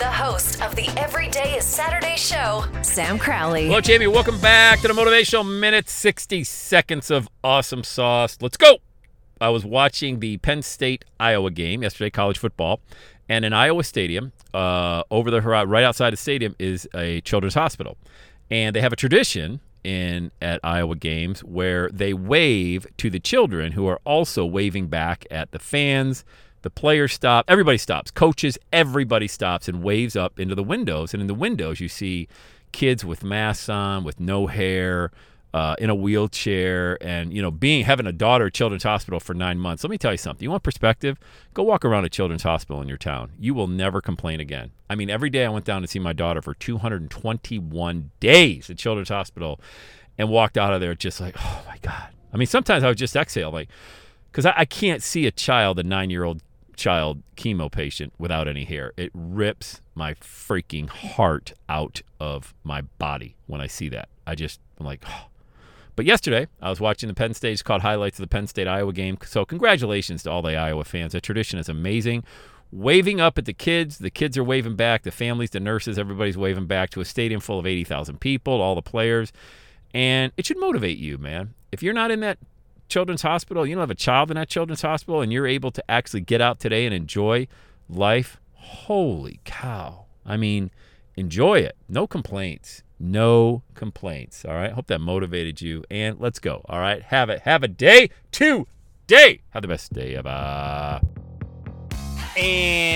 the host of the Everyday is Saturday show, Sam Crowley. Hello, Jamie. Welcome back to the Motivational Minute 60 seconds of awesome sauce. Let's go. I was watching the Penn State Iowa game yesterday, college football, and in Iowa Stadium, uh, over the right outside the stadium, is a children's hospital, and they have a tradition in at Iowa games where they wave to the children who are also waving back at the fans. The players stop, everybody stops, coaches, everybody stops and waves up into the windows. And in the windows, you see kids with masks on, with no hair, uh, in a wheelchair, and you know, being having a daughter at Children's Hospital for nine months. Let me tell you something. You want perspective? Go walk around a Children's Hospital in your town. You will never complain again. I mean, every day I went down to see my daughter for 221 days at Children's Hospital, and walked out of there just like, oh my god. I mean, sometimes I would just exhale, like, because I, can't see a child, a nine-year-old child chemo patient without any hair. It rips my freaking heart out of my body when I see that. I just, I'm like, oh. But yesterday, I was watching the Penn State, caught highlights of the Penn State Iowa game. So, congratulations to all the Iowa fans. That tradition is amazing. Waving up at the kids, the kids are waving back, the families, the nurses, everybody's waving back to a stadium full of 80,000 people, all the players. And it should motivate you, man. If you're not in that children's hospital, you don't have a child in that children's hospital, and you're able to actually get out today and enjoy life, holy cow. I mean, enjoy it. No complaints. No complaints. All right. Hope that motivated you. And let's go. All right. Have it. Have a day today. Have the best day ever. And